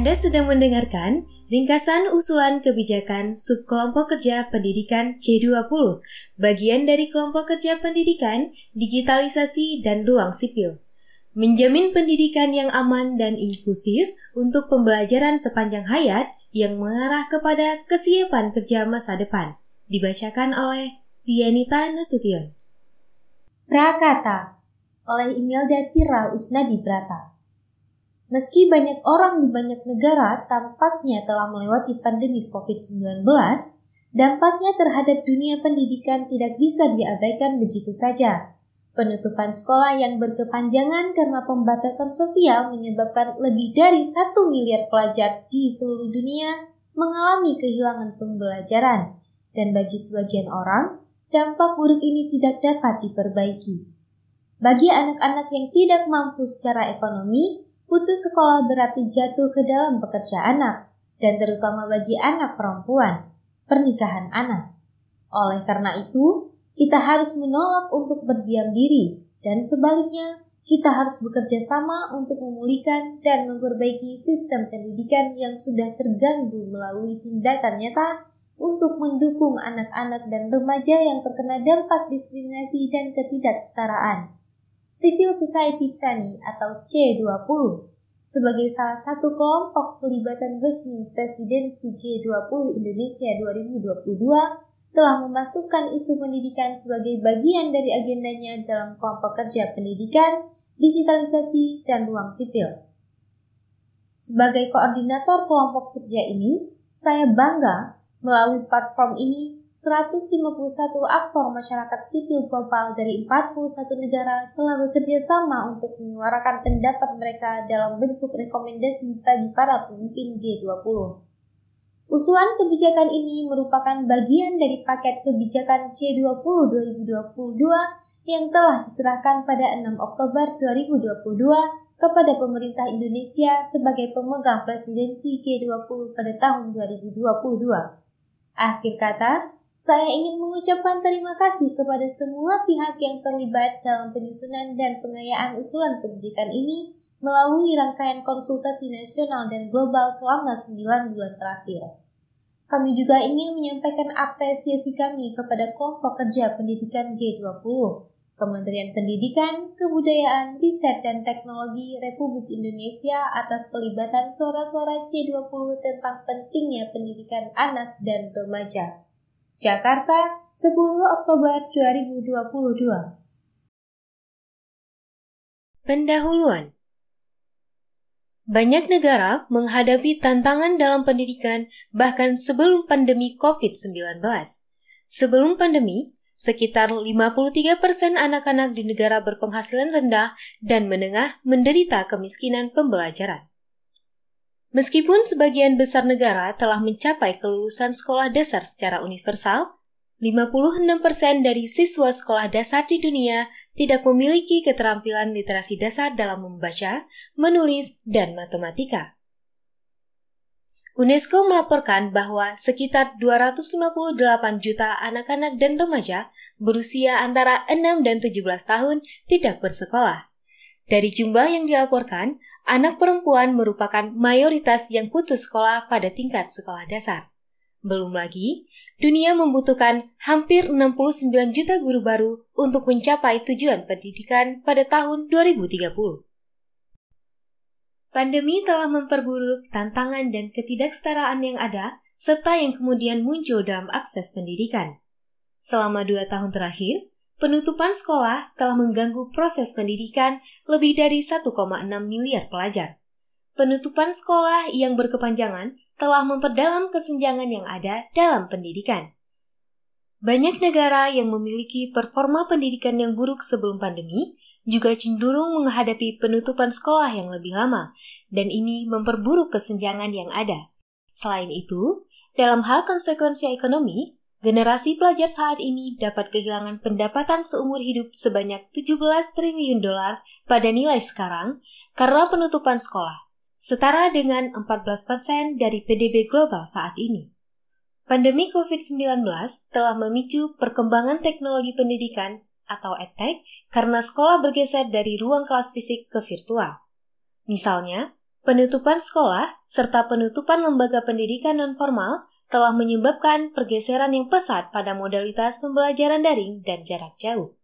Anda sedang mendengarkan ringkasan usulan kebijakan subkelompok kerja pendidikan C20, bagian dari kelompok kerja pendidikan, digitalisasi, dan ruang sipil. Menjamin pendidikan yang aman dan inklusif untuk pembelajaran sepanjang hayat yang mengarah kepada kesiapan kerja masa depan. Dibacakan oleh Dianita Nasution. Prakata oleh Imelda Tira Usnadi Brata. Meski banyak orang di banyak negara tampaknya telah melewati pandemi COVID-19, dampaknya terhadap dunia pendidikan tidak bisa diabaikan begitu saja. Penutupan sekolah yang berkepanjangan karena pembatasan sosial menyebabkan lebih dari satu miliar pelajar di seluruh dunia mengalami kehilangan pembelajaran, dan bagi sebagian orang, dampak buruk ini tidak dapat diperbaiki. Bagi anak-anak yang tidak mampu secara ekonomi, putus sekolah berarti jatuh ke dalam pekerja anak, dan terutama bagi anak perempuan, pernikahan anak. Oleh karena itu, kita harus menolak untuk berdiam diri, dan sebaliknya, kita harus bekerja sama untuk memulihkan dan memperbaiki sistem pendidikan yang sudah terganggu melalui tindakan nyata untuk mendukung anak-anak dan remaja yang terkena dampak diskriminasi dan ketidaksetaraan. Civil Society 20 atau C20 sebagai salah satu kelompok pelibatan resmi presidensi G20 Indonesia 2022 telah memasukkan isu pendidikan sebagai bagian dari agendanya dalam kelompok kerja pendidikan, digitalisasi, dan ruang sipil. Sebagai koordinator kelompok kerja ini, saya bangga melalui platform ini 151 aktor masyarakat sipil global dari 41 negara telah bekerja sama untuk menyuarakan pendapat mereka dalam bentuk rekomendasi bagi para pemimpin G20. Usulan kebijakan ini merupakan bagian dari paket kebijakan C20 2022 yang telah diserahkan pada 6 Oktober 2022 kepada pemerintah Indonesia sebagai pemegang presidensi G20 pada tahun 2022. Akhir kata, saya ingin mengucapkan terima kasih kepada semua pihak yang terlibat dalam penyusunan dan pengayaan usulan kebijakan ini melalui rangkaian konsultasi nasional dan global selama 9 bulan terakhir. Kami juga ingin menyampaikan apresiasi kami kepada kelompok kerja pendidikan G20, Kementerian Pendidikan, Kebudayaan, Riset, dan Teknologi Republik Indonesia atas pelibatan suara-suara C20 tentang pentingnya pendidikan anak dan remaja. Jakarta, 10 Oktober 2022. Pendahuluan Banyak negara menghadapi tantangan dalam pendidikan bahkan sebelum pandemi COVID-19. Sebelum pandemi, sekitar 53% persen anak-anak di negara berpenghasilan rendah dan menengah menderita kemiskinan pembelajaran. Meskipun sebagian besar negara telah mencapai kelulusan sekolah dasar secara universal, 56% dari siswa sekolah dasar di dunia tidak memiliki keterampilan literasi dasar dalam membaca, menulis, dan matematika. UNESCO melaporkan bahwa sekitar 258 juta anak-anak dan remaja berusia antara 6 dan 17 tahun tidak bersekolah. Dari jumlah yang dilaporkan, anak perempuan merupakan mayoritas yang putus sekolah pada tingkat sekolah dasar. Belum lagi, dunia membutuhkan hampir 69 juta guru baru untuk mencapai tujuan pendidikan pada tahun 2030. Pandemi telah memperburuk tantangan dan ketidaksetaraan yang ada, serta yang kemudian muncul dalam akses pendidikan. Selama dua tahun terakhir, Penutupan sekolah telah mengganggu proses pendidikan lebih dari 1,6 miliar pelajar. Penutupan sekolah yang berkepanjangan telah memperdalam kesenjangan yang ada dalam pendidikan. Banyak negara yang memiliki performa pendidikan yang buruk sebelum pandemi juga cenderung menghadapi penutupan sekolah yang lebih lama, dan ini memperburuk kesenjangan yang ada. Selain itu, dalam hal konsekuensi ekonomi, Generasi pelajar saat ini dapat kehilangan pendapatan seumur hidup sebanyak 17 triliun dolar pada nilai sekarang karena penutupan sekolah, setara dengan 14% dari PDB global saat ini. Pandemi COVID-19 telah memicu perkembangan teknologi pendidikan atau edtech karena sekolah bergeser dari ruang kelas fisik ke virtual. Misalnya, Penutupan sekolah serta penutupan lembaga pendidikan non-formal telah menyebabkan pergeseran yang pesat pada modalitas pembelajaran daring dan jarak jauh.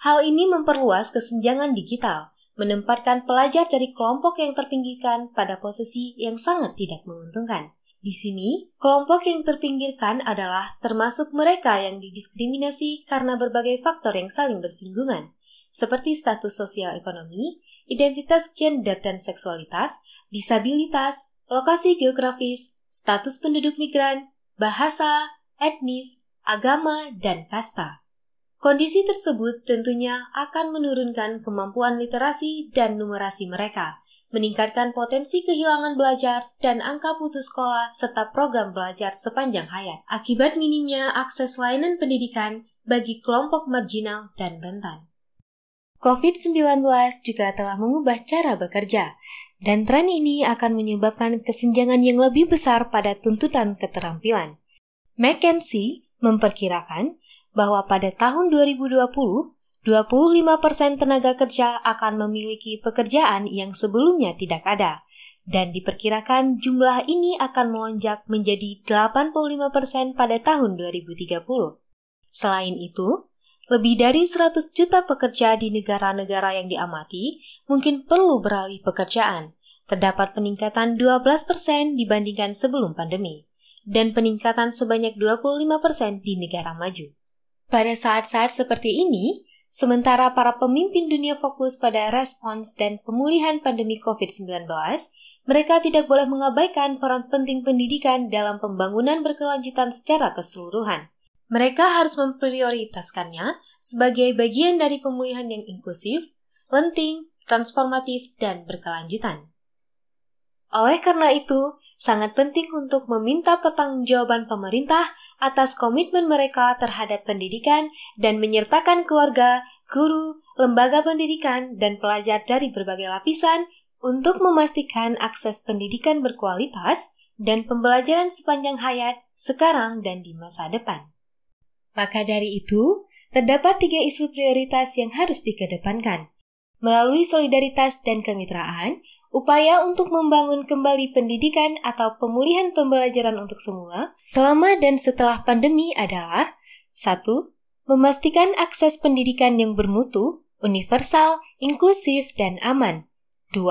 Hal ini memperluas kesenjangan digital, menempatkan pelajar dari kelompok yang terpinggirkan pada posisi yang sangat tidak menguntungkan. Di sini, kelompok yang terpinggirkan adalah termasuk mereka yang didiskriminasi karena berbagai faktor yang saling bersinggungan, seperti status sosial ekonomi, identitas gender dan seksualitas, disabilitas, lokasi geografis, status penduduk migran, bahasa, etnis, agama, dan kasta. Kondisi tersebut tentunya akan menurunkan kemampuan literasi dan numerasi mereka, meningkatkan potensi kehilangan belajar dan angka putus sekolah serta program belajar sepanjang hayat akibat minimnya akses layanan pendidikan bagi kelompok marginal dan rentan. COVID-19 juga telah mengubah cara bekerja, dan tren ini akan menyebabkan kesenjangan yang lebih besar pada tuntutan keterampilan. McKinsey memperkirakan bahwa pada tahun 2020, 25% tenaga kerja akan memiliki pekerjaan yang sebelumnya tidak ada, dan diperkirakan jumlah ini akan melonjak menjadi 85% pada tahun 2030. Selain itu, lebih dari 100 juta pekerja di negara-negara yang diamati mungkin perlu beralih pekerjaan. Terdapat peningkatan 12% dibandingkan sebelum pandemi, dan peningkatan sebanyak 25% di negara maju. Pada saat-saat seperti ini, sementara para pemimpin dunia fokus pada respons dan pemulihan pandemi COVID-19, mereka tidak boleh mengabaikan peran penting pendidikan dalam pembangunan berkelanjutan secara keseluruhan. Mereka harus memprioritaskannya sebagai bagian dari pemulihan yang inklusif, lenting, transformatif, dan berkelanjutan. Oleh karena itu, sangat penting untuk meminta pertanggungjawaban pemerintah atas komitmen mereka terhadap pendidikan dan menyertakan keluarga, guru, lembaga pendidikan, dan pelajar dari berbagai lapisan untuk memastikan akses pendidikan berkualitas dan pembelajaran sepanjang hayat sekarang dan di masa depan. Maka dari itu, terdapat tiga isu prioritas yang harus dikedepankan. Melalui solidaritas dan kemitraan, upaya untuk membangun kembali pendidikan atau pemulihan pembelajaran untuk semua selama dan setelah pandemi adalah 1. Memastikan akses pendidikan yang bermutu, universal, inklusif, dan aman. 2.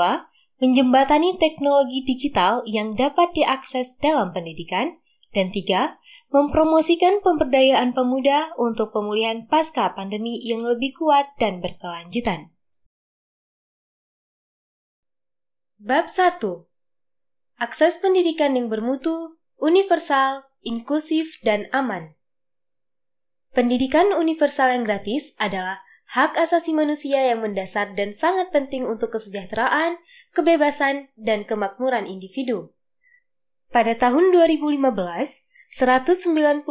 Menjembatani teknologi digital yang dapat diakses dalam pendidikan. Dan tiga, mempromosikan pemberdayaan pemuda untuk pemulihan pasca pandemi yang lebih kuat dan berkelanjutan. Bab 1. Akses pendidikan yang bermutu, universal, inklusif, dan aman. Pendidikan universal yang gratis adalah hak asasi manusia yang mendasar dan sangat penting untuk kesejahteraan, kebebasan, dan kemakmuran individu. Pada tahun 2015, 193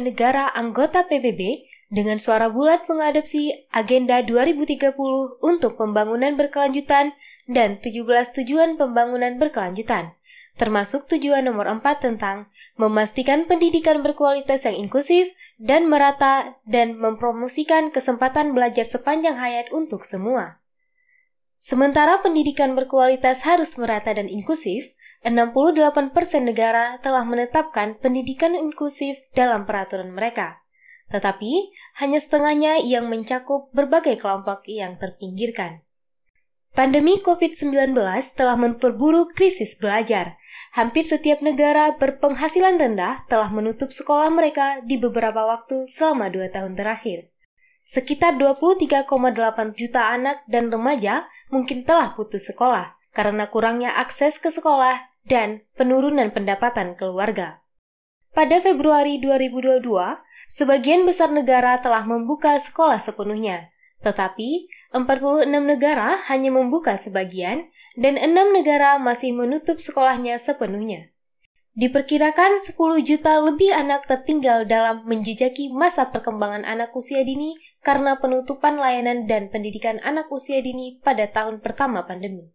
negara anggota PBB dengan suara bulat mengadopsi Agenda 2030 untuk pembangunan berkelanjutan dan 17 tujuan pembangunan berkelanjutan, termasuk tujuan nomor 4 tentang memastikan pendidikan berkualitas yang inklusif dan merata dan mempromosikan kesempatan belajar sepanjang hayat untuk semua. Sementara pendidikan berkualitas harus merata dan inklusif, 68% negara telah menetapkan pendidikan inklusif dalam peraturan mereka. Tetapi, hanya setengahnya yang mencakup berbagai kelompok yang terpinggirkan. Pandemi COVID-19 telah memperburuk krisis belajar. Hampir setiap negara berpenghasilan rendah telah menutup sekolah mereka di beberapa waktu selama dua tahun terakhir. Sekitar 23,8 juta anak dan remaja mungkin telah putus sekolah karena kurangnya akses ke sekolah dan penurunan pendapatan keluarga. Pada Februari 2022, sebagian besar negara telah membuka sekolah sepenuhnya, tetapi 46 negara hanya membuka sebagian dan 6 negara masih menutup sekolahnya sepenuhnya. Diperkirakan 10 juta lebih anak tertinggal dalam menjejaki masa perkembangan anak usia dini karena penutupan layanan dan pendidikan anak usia dini pada tahun pertama pandemi.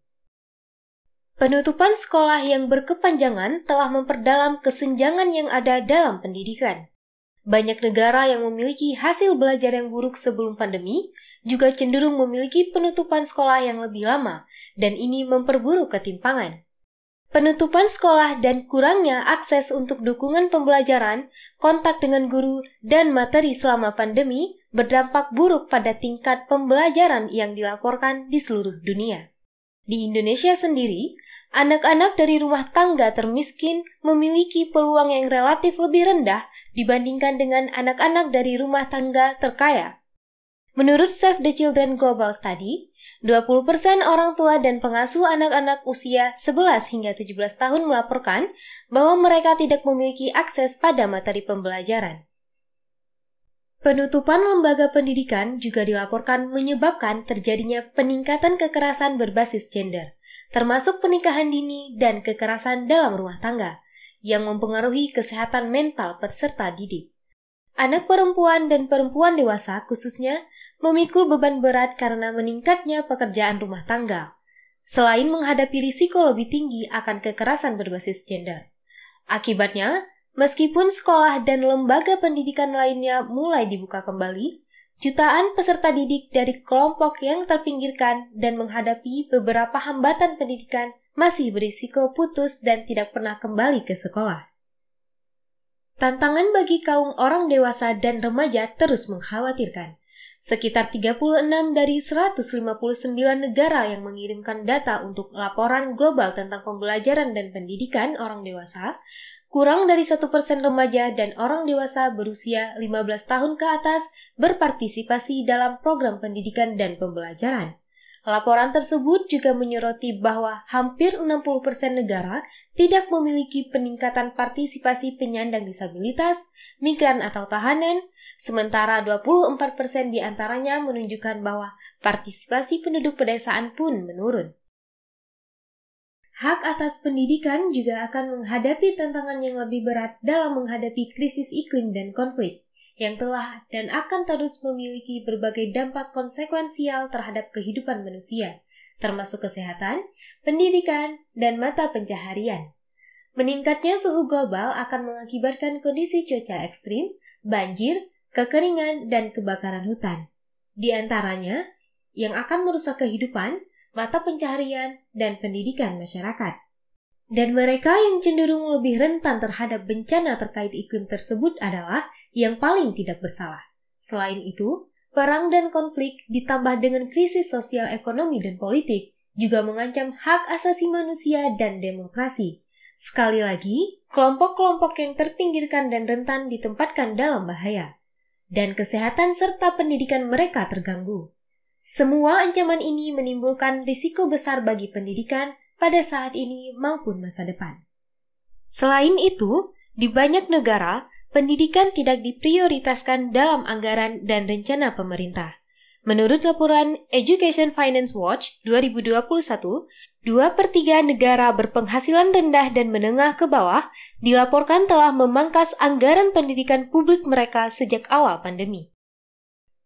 Penutupan sekolah yang berkepanjangan telah memperdalam kesenjangan yang ada dalam pendidikan. Banyak negara yang memiliki hasil belajar yang buruk sebelum pandemi juga cenderung memiliki penutupan sekolah yang lebih lama dan ini memperburuk ketimpangan. Penutupan sekolah dan kurangnya akses untuk dukungan pembelajaran, kontak dengan guru, dan materi selama pandemi berdampak buruk pada tingkat pembelajaran yang dilaporkan di seluruh dunia. Di Indonesia sendiri, anak-anak dari rumah tangga termiskin memiliki peluang yang relatif lebih rendah dibandingkan dengan anak-anak dari rumah tangga terkaya. Menurut Save the Children Global Study, 20% orang tua dan pengasuh anak-anak usia 11 hingga 17 tahun melaporkan bahwa mereka tidak memiliki akses pada materi pembelajaran. Penutupan lembaga pendidikan juga dilaporkan menyebabkan terjadinya peningkatan kekerasan berbasis gender, termasuk pernikahan dini dan kekerasan dalam rumah tangga, yang mempengaruhi kesehatan mental peserta didik. Anak perempuan dan perempuan dewasa khususnya memikul beban berat karena meningkatnya pekerjaan rumah tangga, selain menghadapi risiko lebih tinggi akan kekerasan berbasis gender. Akibatnya, meskipun sekolah dan lembaga pendidikan lainnya mulai dibuka kembali, jutaan peserta didik dari kelompok yang terpinggirkan dan menghadapi beberapa hambatan pendidikan masih berisiko putus dan tidak pernah kembali ke sekolah. Tantangan bagi kaum orang dewasa dan remaja terus mengkhawatirkan. Sekitar 36 dari 159 negara yang mengirimkan data untuk laporan global tentang pembelajaran dan pendidikan orang dewasa, kurang dari satu persen remaja dan orang dewasa berusia 15 tahun ke atas berpartisipasi dalam program pendidikan dan pembelajaran. Laporan tersebut juga menyoroti bahwa hampir 60% negara tidak memiliki peningkatan partisipasi penyandang disabilitas, migran atau tahanan, sementara 24% di antaranya menunjukkan bahwa partisipasi penduduk pedesaan pun menurun. Hak atas pendidikan juga akan menghadapi tantangan yang lebih berat dalam menghadapi krisis iklim dan konflik yang telah dan akan terus memiliki berbagai dampak konsekuensial terhadap kehidupan manusia, termasuk kesehatan, pendidikan, dan mata pencaharian. Meningkatnya suhu global akan mengakibatkan kondisi cuaca ekstrim, banjir, kekeringan, dan kebakaran hutan. Di antaranya, yang akan merusak kehidupan, mata pencaharian, dan pendidikan masyarakat. Dan mereka yang cenderung lebih rentan terhadap bencana terkait iklim tersebut adalah yang paling tidak bersalah. Selain itu, perang dan konflik ditambah dengan krisis sosial ekonomi dan politik juga mengancam hak asasi manusia dan demokrasi. Sekali lagi, kelompok-kelompok yang terpinggirkan dan rentan ditempatkan dalam bahaya, dan kesehatan serta pendidikan mereka terganggu. Semua ancaman ini menimbulkan risiko besar bagi pendidikan pada saat ini maupun masa depan. Selain itu, di banyak negara, pendidikan tidak diprioritaskan dalam anggaran dan rencana pemerintah. Menurut laporan Education Finance Watch 2021, dua per tiga negara berpenghasilan rendah dan menengah ke bawah dilaporkan telah memangkas anggaran pendidikan publik mereka sejak awal pandemi.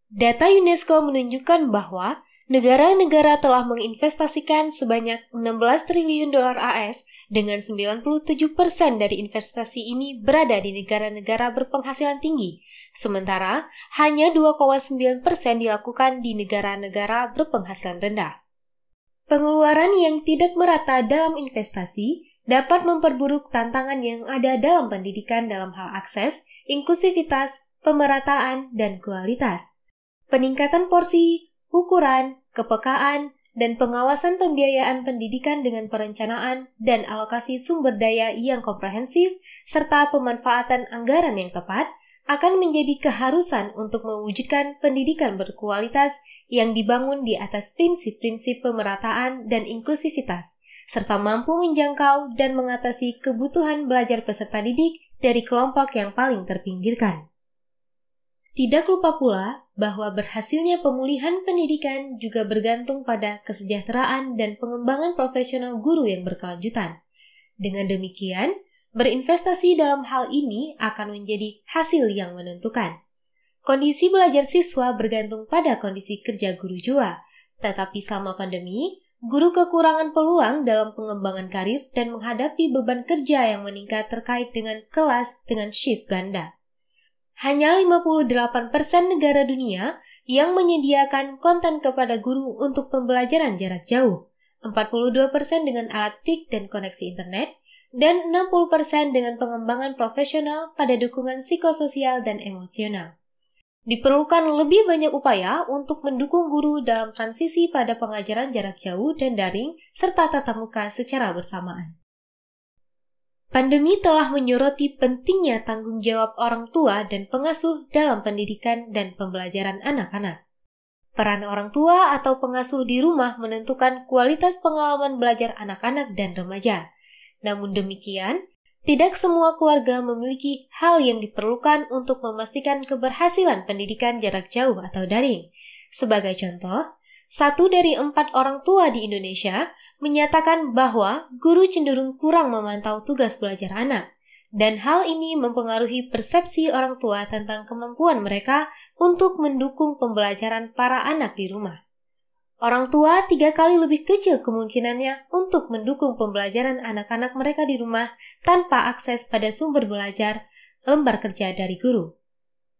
Data UNESCO menunjukkan bahwa negara-negara telah menginvestasikan sebanyak 16 triliun dolar AS dengan 97% persen dari investasi ini berada di negara-negara berpenghasilan tinggi, sementara hanya 2,9% persen dilakukan di negara-negara berpenghasilan rendah. Pengeluaran yang tidak merata dalam investasi dapat memperburuk tantangan yang ada dalam pendidikan dalam hal akses, inklusivitas, pemerataan, dan kualitas. Peningkatan porsi, ukuran, kepekaan, dan pengawasan pembiayaan pendidikan dengan perencanaan dan alokasi sumber daya yang komprehensif, serta pemanfaatan anggaran yang tepat, akan menjadi keharusan untuk mewujudkan pendidikan berkualitas yang dibangun di atas prinsip-prinsip pemerataan dan inklusivitas, serta mampu menjangkau dan mengatasi kebutuhan belajar peserta didik dari kelompok yang paling terpinggirkan. Tidak lupa pula bahwa berhasilnya pemulihan pendidikan juga bergantung pada kesejahteraan dan pengembangan profesional guru yang berkelanjutan. Dengan demikian, berinvestasi dalam hal ini akan menjadi hasil yang menentukan. Kondisi belajar siswa bergantung pada kondisi kerja guru jua, tetapi selama pandemi, guru kekurangan peluang dalam pengembangan karir dan menghadapi beban kerja yang meningkat terkait dengan kelas dengan shift ganda hanya 58% negara dunia yang menyediakan konten kepada guru untuk pembelajaran jarak jauh. 42% dengan alat TIK dan koneksi internet, dan 60% dengan pengembangan profesional pada dukungan psikososial dan emosional. Diperlukan lebih banyak upaya untuk mendukung guru dalam transisi pada pengajaran jarak jauh dan daring serta tatap muka secara bersamaan. Pandemi telah menyoroti pentingnya tanggung jawab orang tua dan pengasuh dalam pendidikan dan pembelajaran anak-anak. Peran orang tua atau pengasuh di rumah menentukan kualitas pengalaman belajar anak-anak dan remaja. Namun demikian, tidak semua keluarga memiliki hal yang diperlukan untuk memastikan keberhasilan pendidikan jarak jauh atau daring. Sebagai contoh, satu dari empat orang tua di Indonesia menyatakan bahwa guru cenderung kurang memantau tugas belajar anak, dan hal ini mempengaruhi persepsi orang tua tentang kemampuan mereka untuk mendukung pembelajaran para anak di rumah. Orang tua tiga kali lebih kecil kemungkinannya untuk mendukung pembelajaran anak-anak mereka di rumah tanpa akses pada sumber belajar lembar kerja dari guru.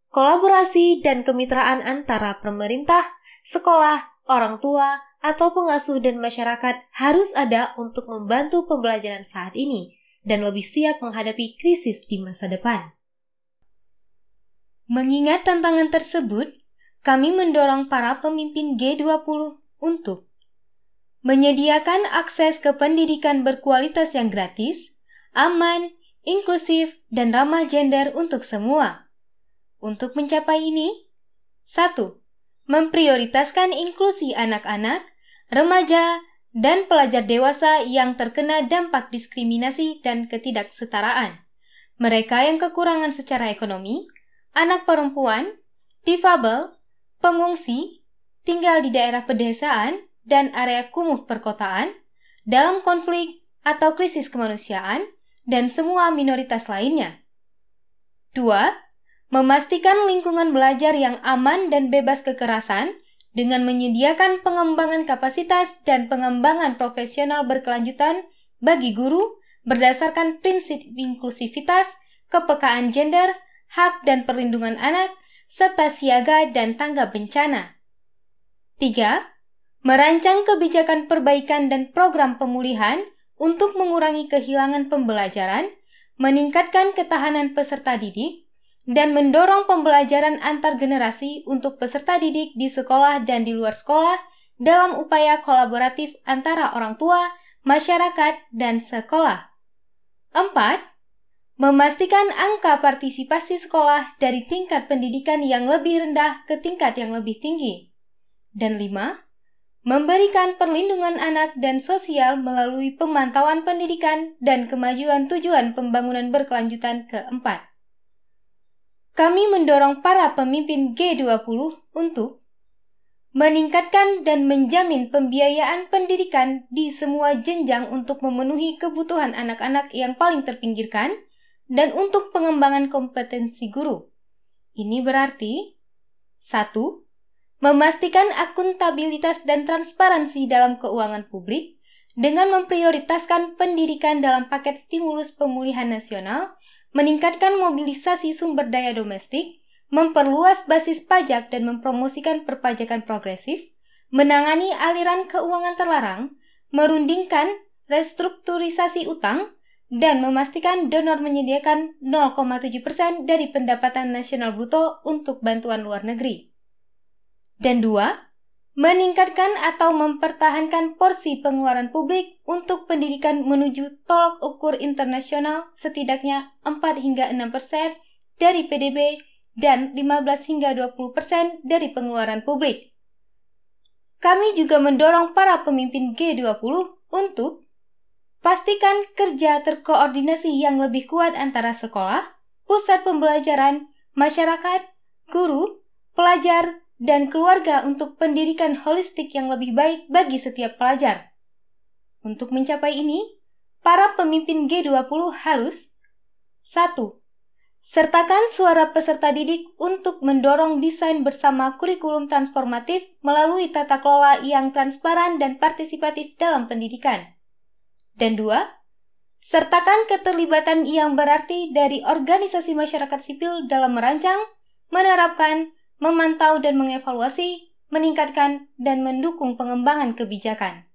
Kolaborasi dan kemitraan antara pemerintah, sekolah, orang tua, atau pengasuh dan masyarakat harus ada untuk membantu pembelajaran saat ini dan lebih siap menghadapi krisis di masa depan. Mengingat tantangan tersebut, kami mendorong para pemimpin G20 untuk menyediakan akses ke pendidikan berkualitas yang gratis, aman, inklusif, dan ramah gender untuk semua. Untuk mencapai ini, 1 memprioritaskan inklusi anak-anak, remaja, dan pelajar dewasa yang terkena dampak diskriminasi dan ketidaksetaraan. Mereka yang kekurangan secara ekonomi, anak perempuan, difabel, pengungsi, tinggal di daerah pedesaan dan area kumuh perkotaan, dalam konflik atau krisis kemanusiaan, dan semua minoritas lainnya. 2 memastikan lingkungan belajar yang aman dan bebas kekerasan dengan menyediakan pengembangan kapasitas dan pengembangan profesional berkelanjutan bagi guru berdasarkan prinsip inklusivitas, kepekaan gender, hak dan perlindungan anak, serta siaga dan tangga bencana. 3. Merancang kebijakan perbaikan dan program pemulihan untuk mengurangi kehilangan pembelajaran, meningkatkan ketahanan peserta didik, dan mendorong pembelajaran antar generasi untuk peserta didik di sekolah dan di luar sekolah dalam upaya kolaboratif antara orang tua, masyarakat, dan sekolah. 4. Memastikan angka partisipasi sekolah dari tingkat pendidikan yang lebih rendah ke tingkat yang lebih tinggi. Dan 5. Memberikan perlindungan anak dan sosial melalui pemantauan pendidikan dan kemajuan tujuan pembangunan berkelanjutan keempat. Kami mendorong para pemimpin G20 untuk meningkatkan dan menjamin pembiayaan pendidikan di semua jenjang untuk memenuhi kebutuhan anak-anak yang paling terpinggirkan dan untuk pengembangan kompetensi guru. Ini berarti 1. Memastikan akuntabilitas dan transparansi dalam keuangan publik dengan memprioritaskan pendidikan dalam paket stimulus pemulihan nasional meningkatkan mobilisasi sumber daya domestik, memperluas basis pajak dan mempromosikan perpajakan progresif, menangani aliran keuangan terlarang, merundingkan restrukturisasi utang, dan memastikan donor menyediakan 0,7% persen dari pendapatan nasional bruto untuk bantuan luar negeri. Dan dua, meningkatkan atau mempertahankan porsi pengeluaran publik untuk pendidikan menuju tolok ukur internasional setidaknya 4 hingga 6 persen dari PDB dan 15 hingga 20 persen dari pengeluaran publik. Kami juga mendorong para pemimpin G20 untuk pastikan kerja terkoordinasi yang lebih kuat antara sekolah, pusat pembelajaran, masyarakat, guru, pelajar, dan keluarga untuk pendidikan holistik yang lebih baik bagi setiap pelajar. Untuk mencapai ini, para pemimpin G20 harus 1. Sertakan suara peserta didik untuk mendorong desain bersama kurikulum transformatif melalui tata kelola yang transparan dan partisipatif dalam pendidikan. Dan dua, sertakan keterlibatan yang berarti dari organisasi masyarakat sipil dalam merancang, menerapkan, memantau dan mengevaluasi, meningkatkan, dan mendukung pengembangan kebijakan.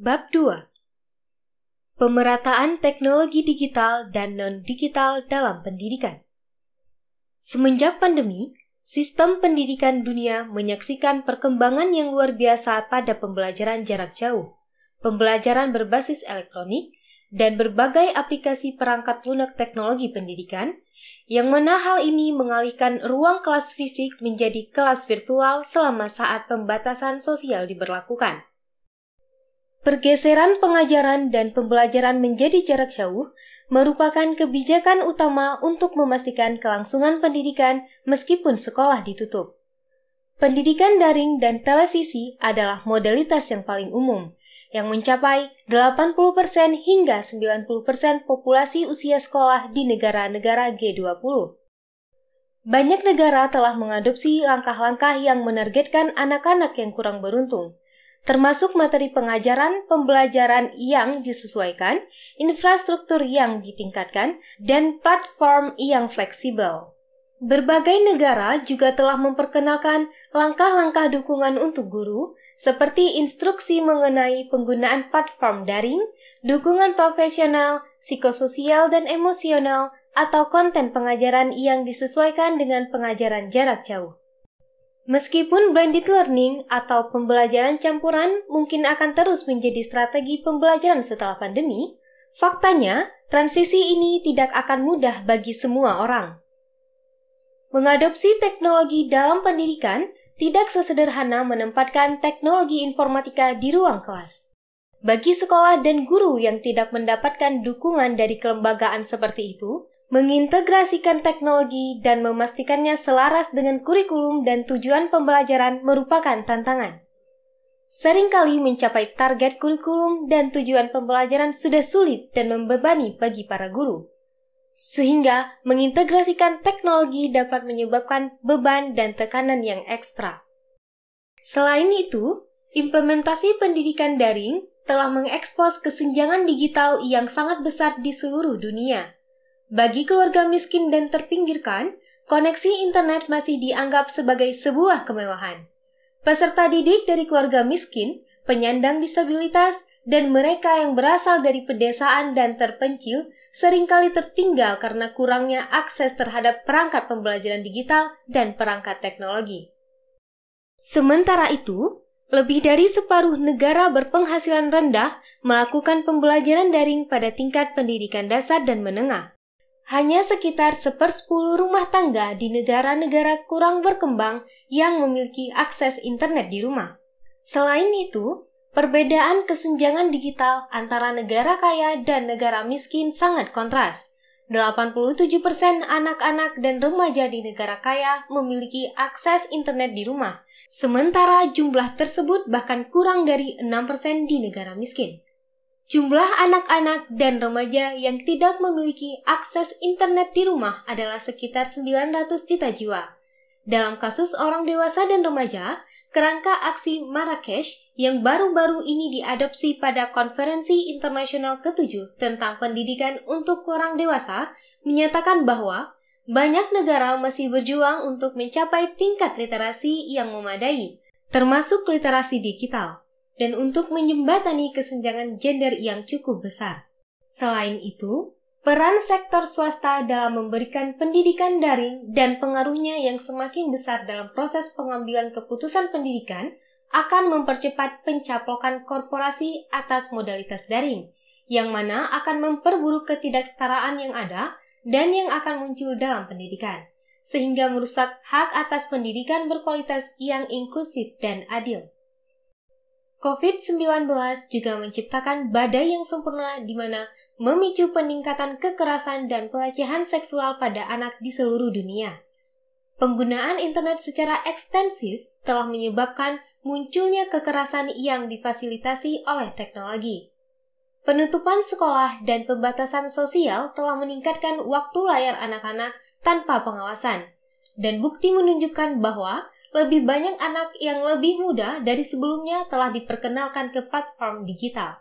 Bab 2 Pemerataan teknologi digital dan non-digital dalam pendidikan Semenjak pandemi, sistem pendidikan dunia menyaksikan perkembangan yang luar biasa pada pembelajaran jarak jauh, pembelajaran berbasis elektronik, dan berbagai aplikasi perangkat lunak teknologi pendidikan, yang mana hal ini mengalihkan ruang kelas fisik menjadi kelas virtual selama saat pembatasan sosial diberlakukan. Pergeseran pengajaran dan pembelajaran menjadi jarak jauh merupakan kebijakan utama untuk memastikan kelangsungan pendidikan meskipun sekolah ditutup. Pendidikan daring dan televisi adalah modalitas yang paling umum, yang mencapai 80% hingga 90% populasi usia sekolah di negara-negara G20. Banyak negara telah mengadopsi langkah-langkah yang menargetkan anak-anak yang kurang beruntung, termasuk materi pengajaran, pembelajaran yang disesuaikan, infrastruktur yang ditingkatkan, dan platform yang fleksibel. Berbagai negara juga telah memperkenalkan langkah-langkah dukungan untuk guru, seperti instruksi mengenai penggunaan platform daring, dukungan profesional, psikososial, dan emosional, atau konten pengajaran yang disesuaikan dengan pengajaran jarak jauh. Meskipun blended learning atau pembelajaran campuran mungkin akan terus menjadi strategi pembelajaran setelah pandemi, faktanya transisi ini tidak akan mudah bagi semua orang. Mengadopsi teknologi dalam pendidikan tidak sesederhana menempatkan teknologi informatika di ruang kelas. Bagi sekolah dan guru yang tidak mendapatkan dukungan dari kelembagaan seperti itu, mengintegrasikan teknologi dan memastikannya selaras dengan kurikulum dan tujuan pembelajaran merupakan tantangan. Seringkali mencapai target kurikulum dan tujuan pembelajaran sudah sulit dan membebani bagi para guru sehingga mengintegrasikan teknologi dapat menyebabkan beban dan tekanan yang ekstra. Selain itu, implementasi pendidikan daring telah mengekspos kesenjangan digital yang sangat besar di seluruh dunia. Bagi keluarga miskin dan terpinggirkan, koneksi internet masih dianggap sebagai sebuah kemewahan. Peserta didik dari keluarga miskin, penyandang disabilitas, dan mereka yang berasal dari pedesaan dan terpencil sering kali tertinggal karena kurangnya akses terhadap perangkat pembelajaran digital dan perangkat teknologi. Sementara itu, lebih dari separuh negara berpenghasilan rendah melakukan pembelajaran daring pada tingkat pendidikan dasar dan menengah. Hanya sekitar sepersepuluh rumah tangga di negara-negara kurang berkembang yang memiliki akses internet di rumah. Selain itu, Perbedaan kesenjangan digital antara negara kaya dan negara miskin sangat kontras. 87% anak-anak dan remaja di negara kaya memiliki akses internet di rumah, sementara jumlah tersebut bahkan kurang dari 6% di negara miskin. Jumlah anak-anak dan remaja yang tidak memiliki akses internet di rumah adalah sekitar 900 juta jiwa. Dalam kasus orang dewasa dan remaja, kerangka aksi Marrakesh yang baru-baru ini diadopsi pada konferensi internasional ketujuh tentang pendidikan untuk orang dewasa menyatakan bahwa banyak negara masih berjuang untuk mencapai tingkat literasi yang memadai, termasuk literasi digital, dan untuk menjembatani kesenjangan gender yang cukup besar. Selain itu, Peran sektor swasta dalam memberikan pendidikan daring dan pengaruhnya yang semakin besar dalam proses pengambilan keputusan pendidikan akan mempercepat pencaplokan korporasi atas modalitas daring, yang mana akan memperburuk ketidaksetaraan yang ada dan yang akan muncul dalam pendidikan, sehingga merusak hak atas pendidikan berkualitas yang inklusif dan adil. COVID-19 juga menciptakan badai yang sempurna di mana memicu peningkatan kekerasan dan pelecehan seksual pada anak di seluruh dunia. Penggunaan internet secara ekstensif telah menyebabkan munculnya kekerasan yang difasilitasi oleh teknologi. Penutupan sekolah dan pembatasan sosial telah meningkatkan waktu layar anak-anak tanpa pengawasan, dan bukti menunjukkan bahwa lebih banyak anak yang lebih muda dari sebelumnya telah diperkenalkan ke platform digital.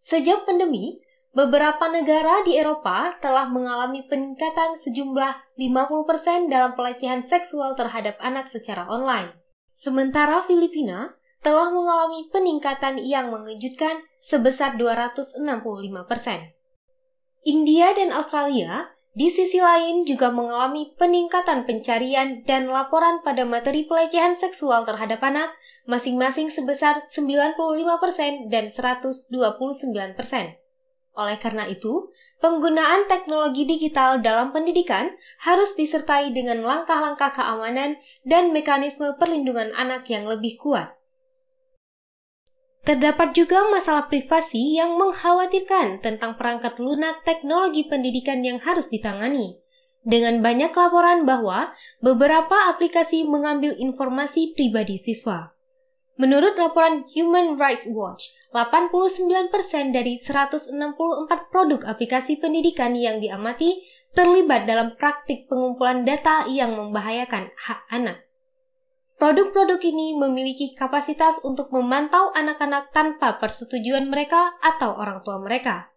Sejak pandemi, beberapa negara di Eropa telah mengalami peningkatan sejumlah 50% dalam pelecehan seksual terhadap anak secara online. Sementara Filipina telah mengalami peningkatan yang mengejutkan sebesar 265 persen. India dan Australia di sisi lain juga mengalami peningkatan pencarian dan laporan pada materi pelecehan seksual terhadap anak masing-masing sebesar 95% dan 129%. Oleh karena itu, penggunaan teknologi digital dalam pendidikan harus disertai dengan langkah-langkah keamanan dan mekanisme perlindungan anak yang lebih kuat. Terdapat juga masalah privasi yang mengkhawatirkan tentang perangkat lunak teknologi pendidikan yang harus ditangani. Dengan banyak laporan bahwa beberapa aplikasi mengambil informasi pribadi siswa. Menurut laporan Human Rights Watch, 89% dari 164 produk aplikasi pendidikan yang diamati terlibat dalam praktik pengumpulan data yang membahayakan hak anak. Produk-produk ini memiliki kapasitas untuk memantau anak-anak tanpa persetujuan mereka atau orang tua mereka.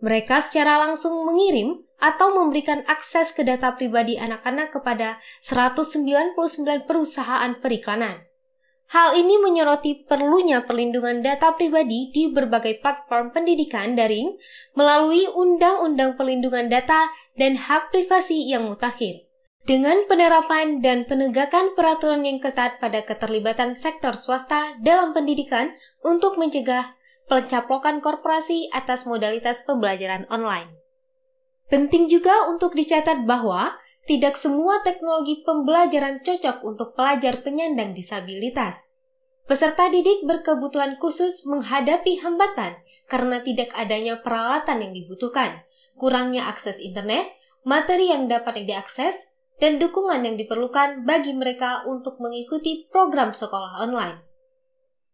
Mereka secara langsung mengirim atau memberikan akses ke data pribadi anak-anak kepada 199 perusahaan periklanan. Hal ini menyoroti perlunya perlindungan data pribadi di berbagai platform pendidikan daring melalui Undang-Undang Perlindungan Data dan Hak Privasi yang mutakhir. Dengan penerapan dan penegakan peraturan yang ketat pada keterlibatan sektor swasta dalam pendidikan untuk mencegah pencaplokan korporasi atas modalitas pembelajaran online. Penting juga untuk dicatat bahwa tidak semua teknologi pembelajaran cocok untuk pelajar penyandang disabilitas. Peserta didik berkebutuhan khusus menghadapi hambatan karena tidak adanya peralatan yang dibutuhkan, kurangnya akses internet, materi yang dapat diakses, dan dukungan yang diperlukan bagi mereka untuk mengikuti program sekolah online.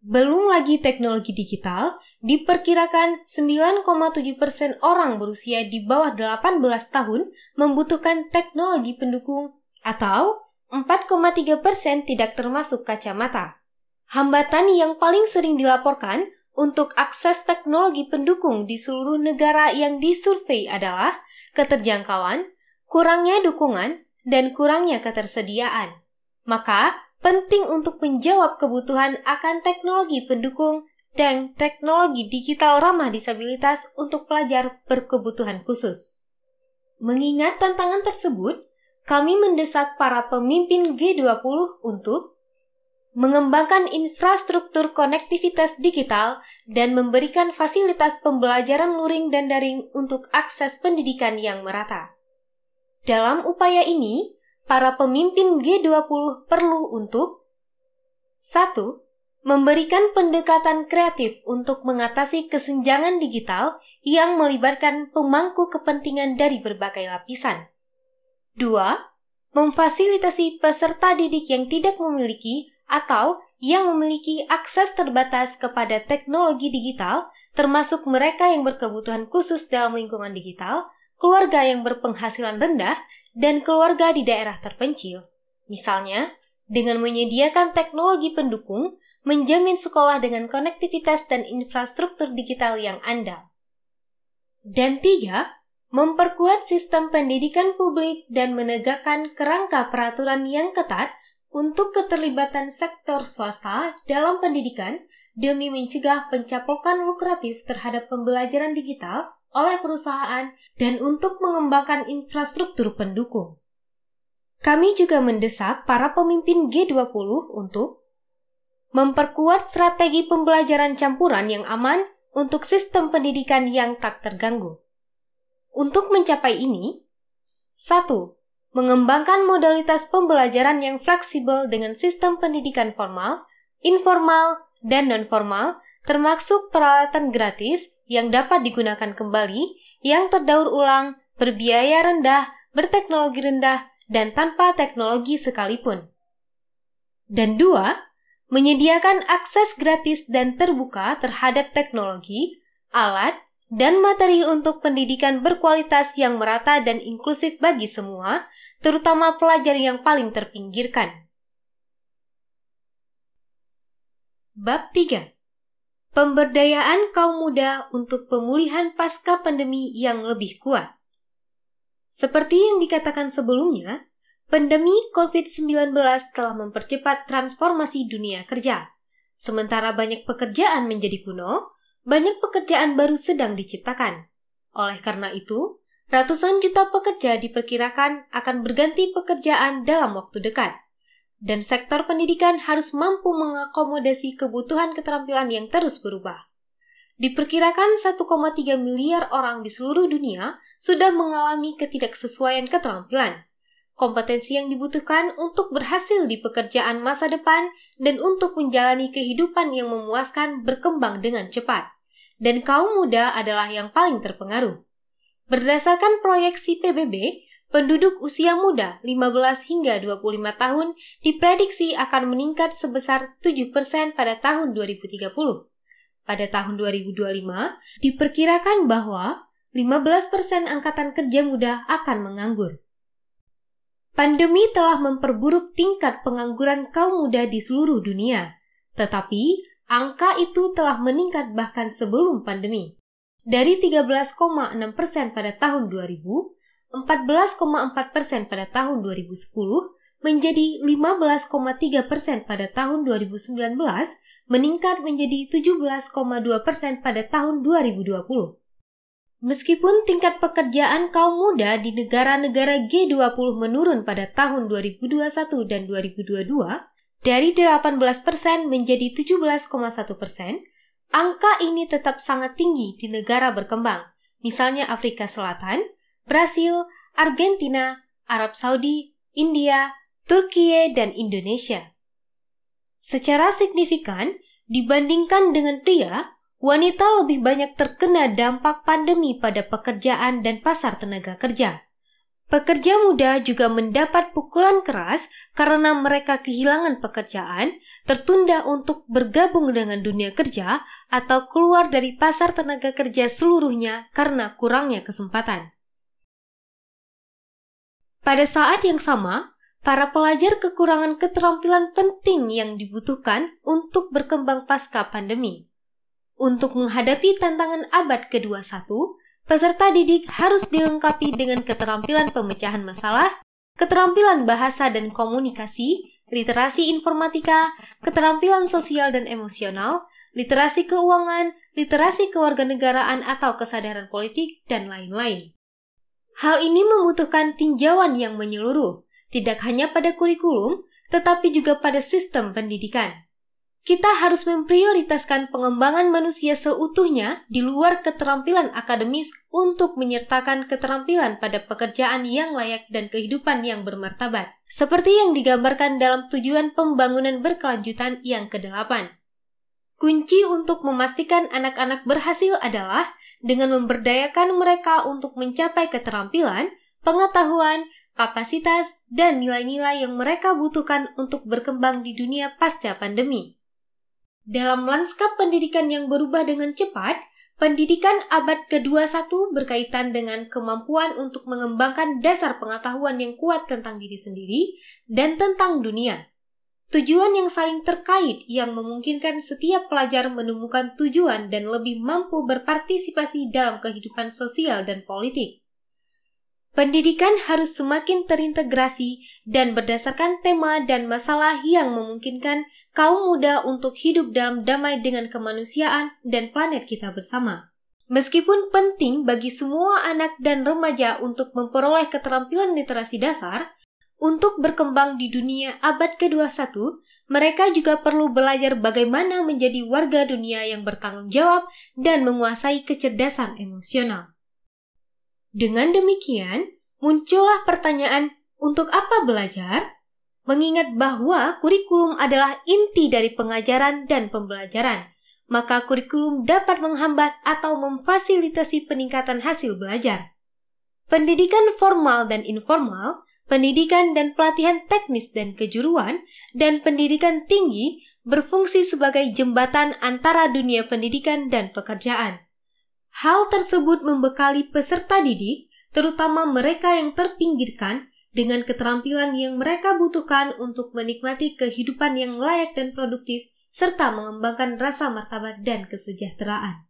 Belum lagi teknologi digital, diperkirakan 9,7% persen orang berusia di bawah 18 tahun membutuhkan teknologi pendukung atau 4,3% persen tidak termasuk kacamata. Hambatan yang paling sering dilaporkan untuk akses teknologi pendukung di seluruh negara yang disurvei adalah keterjangkauan, kurangnya dukungan, dan kurangnya ketersediaan. Maka, penting untuk menjawab kebutuhan akan teknologi pendukung dan teknologi digital ramah disabilitas untuk pelajar berkebutuhan khusus. Mengingat tantangan tersebut, kami mendesak para pemimpin G20 untuk mengembangkan infrastruktur konektivitas digital dan memberikan fasilitas pembelajaran luring dan daring untuk akses pendidikan yang merata. Dalam upaya ini, para pemimpin G20 perlu untuk 1. Memberikan pendekatan kreatif untuk mengatasi kesenjangan digital yang melibatkan pemangku kepentingan dari berbagai lapisan. 2. Memfasilitasi peserta didik yang tidak memiliki atau yang memiliki akses terbatas kepada teknologi digital, termasuk mereka yang berkebutuhan khusus dalam lingkungan digital, keluarga yang berpenghasilan rendah, dan keluarga di daerah terpencil. Misalnya, dengan menyediakan teknologi pendukung, menjamin sekolah dengan konektivitas dan infrastruktur digital yang andal. Dan tiga, memperkuat sistem pendidikan publik dan menegakkan kerangka peraturan yang ketat untuk keterlibatan sektor swasta dalam pendidikan demi mencegah pencaplokan lukratif terhadap pembelajaran digital oleh perusahaan dan untuk mengembangkan infrastruktur pendukung. Kami juga mendesak para pemimpin G20 untuk memperkuat strategi pembelajaran campuran yang aman untuk sistem pendidikan yang tak terganggu. Untuk mencapai ini, 1. Mengembangkan modalitas pembelajaran yang fleksibel dengan sistem pendidikan formal, informal, dan non-formal termasuk peralatan gratis yang dapat digunakan kembali, yang terdaur ulang, berbiaya rendah, berteknologi rendah, dan tanpa teknologi sekalipun. Dan dua, menyediakan akses gratis dan terbuka terhadap teknologi, alat, dan materi untuk pendidikan berkualitas yang merata dan inklusif bagi semua, terutama pelajar yang paling terpinggirkan. Bab 3 Pemberdayaan kaum muda untuk pemulihan pasca pandemi yang lebih kuat. Seperti yang dikatakan sebelumnya, pandemi COVID-19 telah mempercepat transformasi dunia kerja. Sementara banyak pekerjaan menjadi kuno, banyak pekerjaan baru sedang diciptakan. Oleh karena itu, ratusan juta pekerja diperkirakan akan berganti pekerjaan dalam waktu dekat. Dan sektor pendidikan harus mampu mengakomodasi kebutuhan keterampilan yang terus berubah. Diperkirakan 1,3 miliar orang di seluruh dunia sudah mengalami ketidaksesuaian keterampilan kompetensi yang dibutuhkan untuk berhasil di pekerjaan masa depan dan untuk menjalani kehidupan yang memuaskan berkembang dengan cepat. Dan kaum muda adalah yang paling terpengaruh. Berdasarkan proyeksi PBB, penduduk usia muda 15 hingga 25 tahun diprediksi akan meningkat sebesar 7% pada tahun 2030. Pada tahun 2025, diperkirakan bahwa 15% angkatan kerja muda akan menganggur. Pandemi telah memperburuk tingkat pengangguran kaum muda di seluruh dunia, tetapi angka itu telah meningkat bahkan sebelum pandemi. Dari 13,6 persen pada tahun 2000, 14,4 persen pada tahun 2010, menjadi 15,3 persen pada tahun 2019, meningkat menjadi 17,2 persen pada tahun 2020. Meskipun tingkat pekerjaan kaum muda di negara-negara G20 menurun pada tahun 2021 dan 2022 dari 18% menjadi 17,1%, angka ini tetap sangat tinggi di negara berkembang, misalnya Afrika Selatan, Brasil, Argentina, Arab Saudi, India, Turki, dan Indonesia. Secara signifikan, dibandingkan dengan pria, wanita lebih banyak terkena dampak pandemi pada pekerjaan dan pasar tenaga kerja. Pekerja muda juga mendapat pukulan keras karena mereka kehilangan pekerjaan, tertunda untuk bergabung dengan dunia kerja, atau keluar dari pasar tenaga kerja seluruhnya karena kurangnya kesempatan. Pada saat yang sama, para pelajar kekurangan keterampilan penting yang dibutuhkan untuk berkembang pasca pandemi. Untuk menghadapi tantangan abad ke-21, peserta didik harus dilengkapi dengan keterampilan pemecahan masalah, keterampilan bahasa dan komunikasi, literasi informatika, keterampilan sosial dan emosional, literasi keuangan, literasi kewarganegaraan atau kesadaran politik, dan lain-lain. Hal ini membutuhkan tinjauan yang menyeluruh, tidak hanya pada kurikulum, tetapi juga pada sistem pendidikan kita harus memprioritaskan pengembangan manusia seutuhnya di luar keterampilan akademis untuk menyertakan keterampilan pada pekerjaan yang layak dan kehidupan yang bermartabat, seperti yang digambarkan dalam tujuan pembangunan berkelanjutan yang kedelapan. Kunci untuk memastikan anak-anak berhasil adalah dengan memberdayakan mereka untuk mencapai keterampilan, pengetahuan, kapasitas, dan nilai-nilai yang mereka butuhkan untuk berkembang di dunia pasca pandemi. Dalam lanskap pendidikan yang berubah dengan cepat, pendidikan abad ke-21 berkaitan dengan kemampuan untuk mengembangkan dasar pengetahuan yang kuat tentang diri sendiri dan tentang dunia. Tujuan yang saling terkait yang memungkinkan setiap pelajar menemukan tujuan dan lebih mampu berpartisipasi dalam kehidupan sosial dan politik. Pendidikan harus semakin terintegrasi dan berdasarkan tema dan masalah yang memungkinkan kaum muda untuk hidup dalam damai dengan kemanusiaan dan planet kita bersama. Meskipun penting bagi semua anak dan remaja untuk memperoleh keterampilan literasi dasar, untuk berkembang di dunia abad ke-21, mereka juga perlu belajar bagaimana menjadi warga dunia yang bertanggung jawab dan menguasai kecerdasan emosional. Dengan demikian, muncullah pertanyaan untuk apa belajar? Mengingat bahwa kurikulum adalah inti dari pengajaran dan pembelajaran, maka kurikulum dapat menghambat atau memfasilitasi peningkatan hasil belajar. Pendidikan formal dan informal, pendidikan dan pelatihan teknis dan kejuruan, dan pendidikan tinggi berfungsi sebagai jembatan antara dunia pendidikan dan pekerjaan. Hal tersebut membekali peserta didik, terutama mereka yang terpinggirkan, dengan keterampilan yang mereka butuhkan untuk menikmati kehidupan yang layak dan produktif, serta mengembangkan rasa martabat dan kesejahteraan.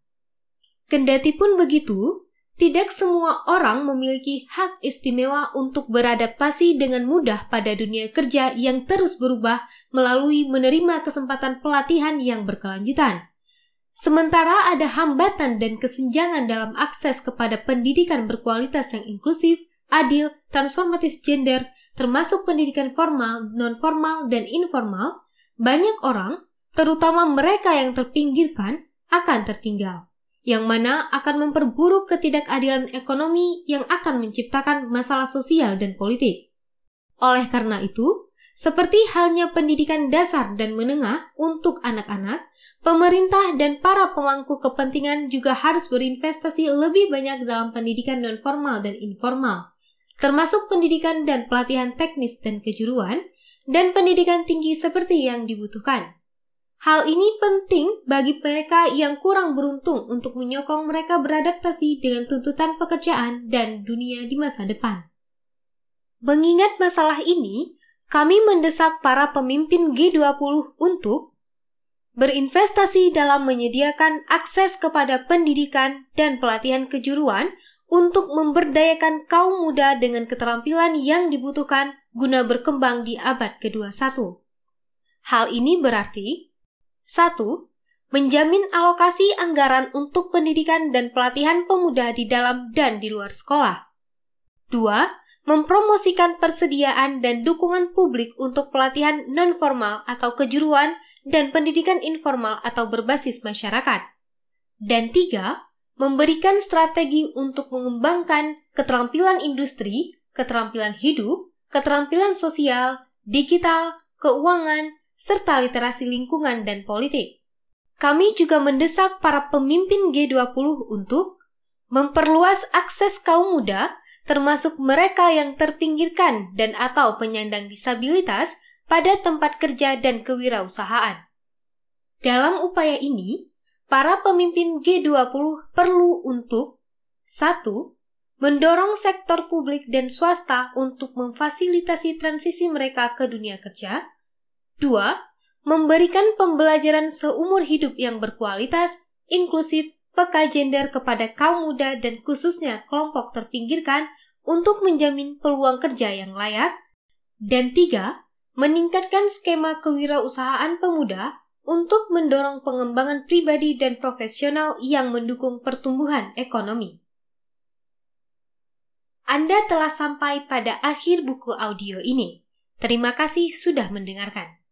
Kendati pun begitu, tidak semua orang memiliki hak istimewa untuk beradaptasi dengan mudah pada dunia kerja yang terus berubah melalui menerima kesempatan pelatihan yang berkelanjutan. Sementara ada hambatan dan kesenjangan dalam akses kepada pendidikan berkualitas yang inklusif, adil, transformatif gender, termasuk pendidikan formal, non-formal, dan informal, banyak orang, terutama mereka yang terpinggirkan, akan tertinggal yang mana akan memperburuk ketidakadilan ekonomi yang akan menciptakan masalah sosial dan politik. Oleh karena itu, seperti halnya pendidikan dasar dan menengah untuk anak-anak, pemerintah dan para pemangku kepentingan juga harus berinvestasi lebih banyak dalam pendidikan non-formal dan informal, termasuk pendidikan dan pelatihan teknis dan kejuruan, dan pendidikan tinggi seperti yang dibutuhkan. Hal ini penting bagi mereka yang kurang beruntung untuk menyokong mereka beradaptasi dengan tuntutan pekerjaan dan dunia di masa depan. Mengingat masalah ini, kami mendesak para pemimpin G20 untuk berinvestasi dalam menyediakan akses kepada pendidikan dan pelatihan kejuruan untuk memberdayakan kaum muda dengan keterampilan yang dibutuhkan guna berkembang di abad ke-21. Hal ini berarti 1. Menjamin alokasi anggaran untuk pendidikan dan pelatihan pemuda di dalam dan di luar sekolah. 2. Mempromosikan persediaan dan dukungan publik untuk pelatihan non-formal atau kejuruan dan pendidikan informal atau berbasis masyarakat. Dan tiga, memberikan strategi untuk mengembangkan keterampilan industri, keterampilan hidup, keterampilan sosial, digital, keuangan, serta literasi lingkungan dan politik. Kami juga mendesak para pemimpin G20 untuk memperluas akses kaum muda, termasuk mereka yang terpinggirkan dan atau penyandang disabilitas pada tempat kerja dan kewirausahaan. Dalam upaya ini, para pemimpin G20 perlu untuk 1. Mendorong sektor publik dan swasta untuk memfasilitasi transisi mereka ke dunia kerja, Dua, memberikan pembelajaran seumur hidup yang berkualitas, inklusif, peka gender kepada kaum muda dan khususnya kelompok terpinggirkan untuk menjamin peluang kerja yang layak. Dan tiga, meningkatkan skema kewirausahaan pemuda untuk mendorong pengembangan pribadi dan profesional yang mendukung pertumbuhan ekonomi. Anda telah sampai pada akhir buku audio ini. Terima kasih sudah mendengarkan.